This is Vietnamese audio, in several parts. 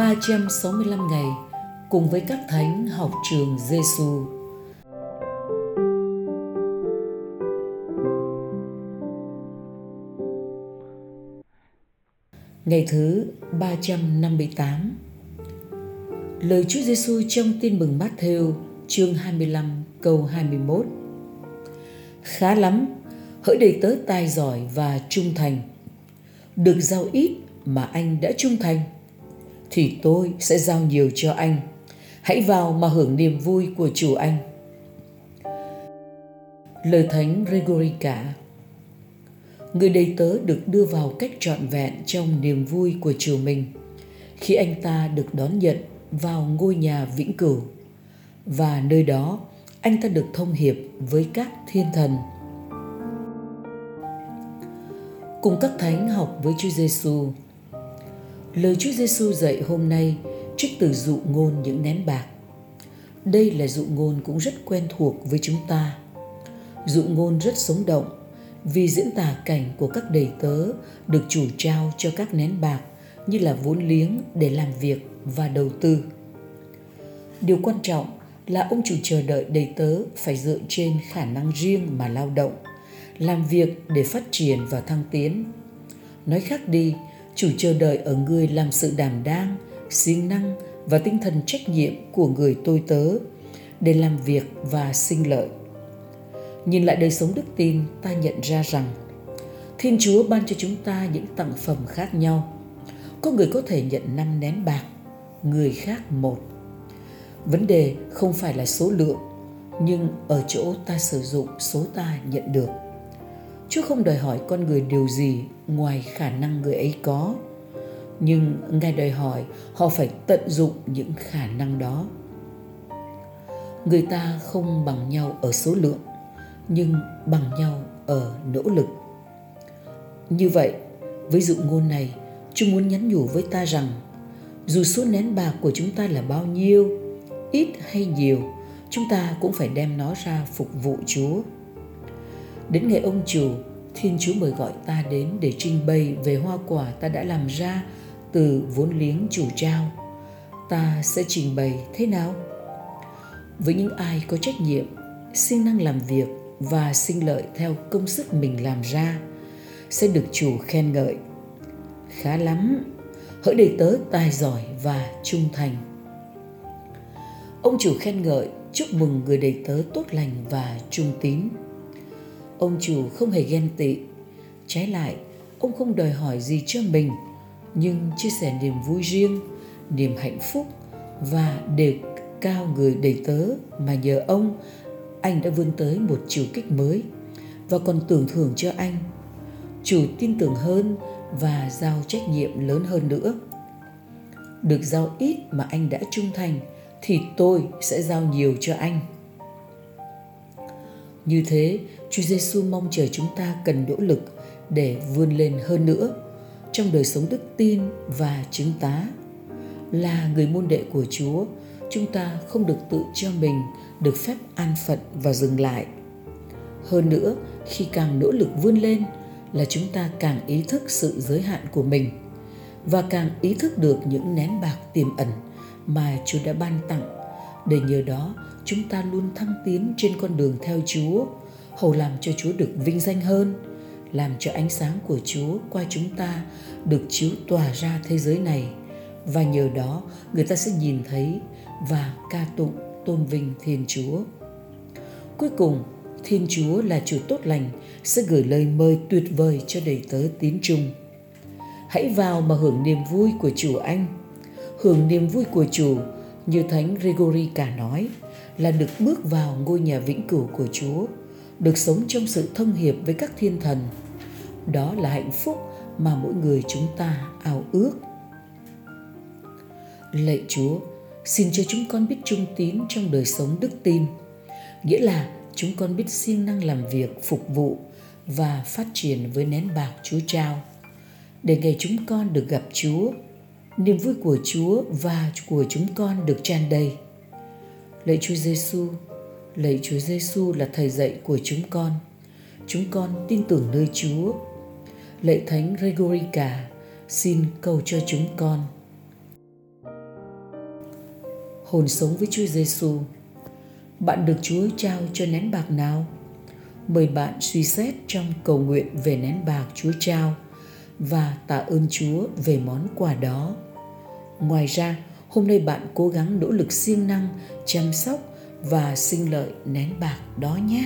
365 ngày cùng với các thánh học trường Giêsu. Ngày thứ 358 Lời Chúa Giêsu trong Tin mừng Matthew chương 25 câu 21 Khá lắm, hỡi đầy tớ tài giỏi và trung thành. Được giao ít mà anh đã trung thành. Thì tôi sẽ giao nhiều cho anh Hãy vào mà hưởng niềm vui của chủ anh Lời Thánh Gregory cả Người đầy tớ được đưa vào cách trọn vẹn trong niềm vui của chủ mình khi anh ta được đón nhận vào ngôi nhà vĩnh cửu, và nơi đó anh ta được thông hiệp với các thiên thần. Cùng các thánh học với Chúa Giêsu. Lời Chúa Giêsu dạy hôm nay trích từ dụ ngôn những nén bạc. Đây là dụ ngôn cũng rất quen thuộc với chúng ta. Dụ ngôn rất sống động vì diễn tả cảnh của các đầy tớ được chủ trao cho các nén bạc như là vốn liếng để làm việc và đầu tư. Điều quan trọng là ông chủ chờ đợi đầy tớ phải dựa trên khả năng riêng mà lao động, làm việc để phát triển và thăng tiến. Nói khác đi, chủ chờ đợi ở người làm sự đảm đang, siêng năng và tinh thần trách nhiệm của người tôi tớ để làm việc và sinh lợi. Nhìn lại đời sống đức tin, ta nhận ra rằng Thiên Chúa ban cho chúng ta những tặng phẩm khác nhau. Có người có thể nhận năm nén bạc, người khác một. Vấn đề không phải là số lượng, nhưng ở chỗ ta sử dụng số ta nhận được. Chúa không đòi hỏi con người điều gì ngoài khả năng người ấy có, nhưng Ngài đòi hỏi họ phải tận dụng những khả năng đó. Người ta không bằng nhau ở số lượng, nhưng bằng nhau ở nỗ lực. Như vậy, với dụ ngôn này, chúng muốn nhắn nhủ với ta rằng dù số nén bạc của chúng ta là bao nhiêu, ít hay nhiều, chúng ta cũng phải đem nó ra phục vụ Chúa. Đến ngày ông chủ, Thiên Chúa mời gọi ta đến để trình bày về hoa quả ta đã làm ra từ vốn liếng chủ trao. Ta sẽ trình bày thế nào? Với những ai có trách nhiệm, siêng năng làm việc và sinh lợi theo công sức mình làm ra sẽ được chủ khen ngợi khá lắm hỡi đầy tớ tài giỏi và trung thành ông chủ khen ngợi chúc mừng người đầy tớ tốt lành và trung tín ông chủ không hề ghen tị. Trái lại, ông không đòi hỏi gì cho mình, nhưng chia sẻ niềm vui riêng, niềm hạnh phúc và đều cao người đầy tớ mà nhờ ông, anh đã vươn tới một chiều kích mới và còn tưởng thưởng cho anh. Chủ tin tưởng hơn và giao trách nhiệm lớn hơn nữa. Được giao ít mà anh đã trung thành thì tôi sẽ giao nhiều cho anh. Như thế Chúa Giêsu mong chờ chúng ta cần nỗ lực để vươn lên hơn nữa trong đời sống đức tin và chứng tá. Là người môn đệ của Chúa, chúng ta không được tự cho mình được phép an phận và dừng lại. Hơn nữa, khi càng nỗ lực vươn lên là chúng ta càng ý thức sự giới hạn của mình và càng ý thức được những nén bạc tiềm ẩn mà Chúa đã ban tặng. Để nhờ đó, chúng ta luôn thăng tiến trên con đường theo Chúa hầu làm cho Chúa được vinh danh hơn làm cho ánh sáng của Chúa qua chúng ta được chiếu tỏa ra thế giới này và nhờ đó người ta sẽ nhìn thấy và ca tụng tôn vinh Thiên Chúa. Cuối cùng, Thiên Chúa là chủ tốt lành sẽ gửi lời mời tuyệt vời cho đầy tớ tín trung. Hãy vào mà hưởng niềm vui của chủ anh. Hưởng niềm vui của chủ như Thánh Gregory cả nói là được bước vào ngôi nhà vĩnh cửu của Chúa, được sống trong sự thông hiệp với các thiên thần. Đó là hạnh phúc mà mỗi người chúng ta ao ước. Lạy Chúa, xin cho chúng con biết trung tín trong đời sống đức tin nghĩa là chúng con biết siêng năng làm việc phục vụ và phát triển với nén bạc chúa trao để ngày chúng con được gặp chúa niềm vui của chúa và của chúng con được tràn đầy lạy chúa giêsu lạy chúa giêsu là thầy dạy của chúng con chúng con tin tưởng nơi chúa lạy thánh gregorica xin cầu cho chúng con hồn sống với Chúa Giêsu. Bạn được Chúa trao cho nén bạc nào? Mời bạn suy xét trong cầu nguyện về nén bạc Chúa trao và tạ ơn Chúa về món quà đó. Ngoài ra, hôm nay bạn cố gắng nỗ lực siêng năng chăm sóc và sinh lợi nén bạc đó nhé.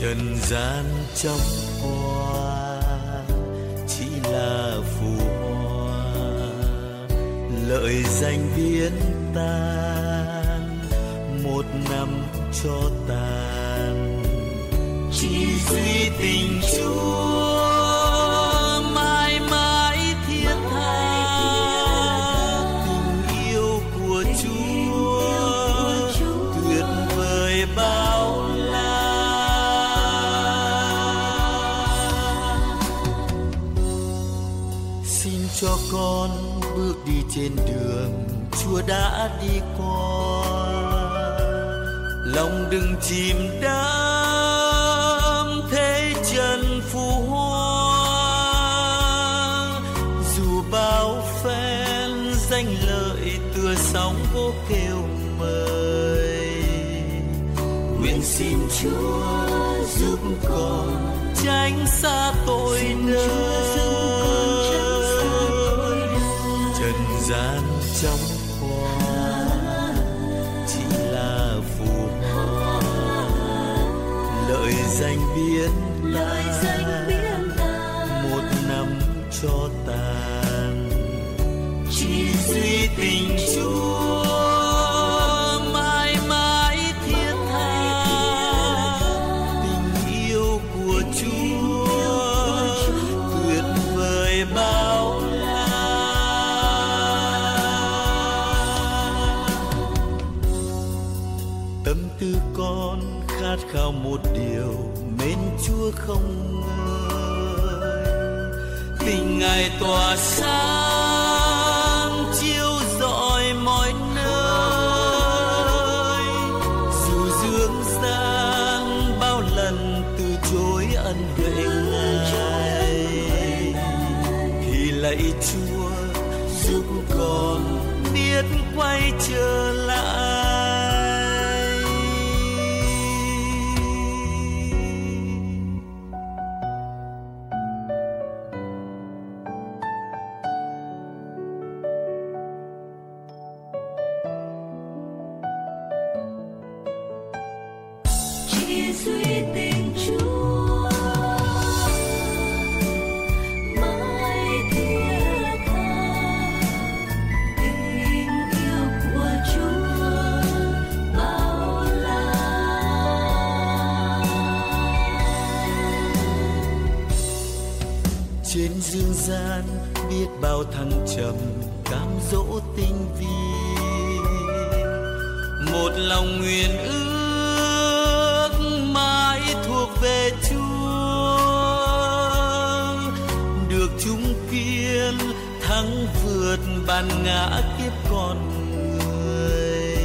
Trần gian trong hoa chỉ là phù hoa. Lợi danh biến tan, một năm cho tàn chỉ duy tình chúa cho con bước đi trên đường chúa đã đi qua. Lòng đừng chìm đắm thế trần phù hoa. Dù bao phen danh lợi tựa sóng vô kêu mời nguyện xin chúa giúp con tránh xa tội đời gian trong hoa chỉ là phù hoa. Lợi danh biến ta. một năm cho tàn. Chỉ duy tình chúa chúa không ngơi. Tình ngài tỏa sáng, chiếu rọi mọi nơi. Dù dương gian bao lần từ chối ân huệ ngài, thì lạy chúa giúp con biết quay trở lại. Trên dương gian biết bao thăng trầm, cám dỗ tinh vi. Một lòng nguyện ước thuộc về chúa. Được chúng kiên thắng vượt bàn ngã kiếp con người.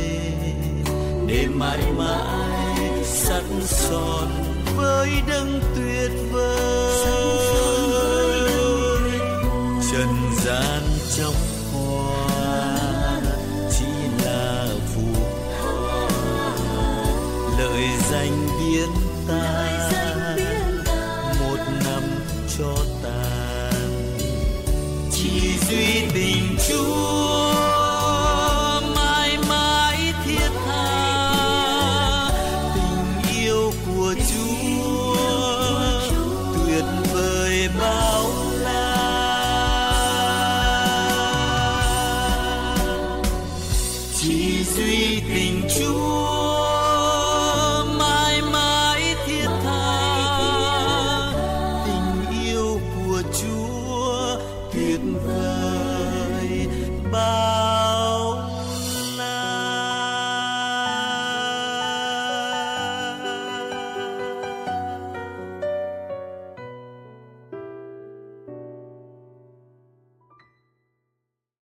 Để mãi mãi sắt son với đấng tuyệt vời. Trần gian trong chúa, tuyệt vời bao la. Chỉ duy tình chúa, mãi mãi thiết tha. Tình yêu của chúa tuyệt vời.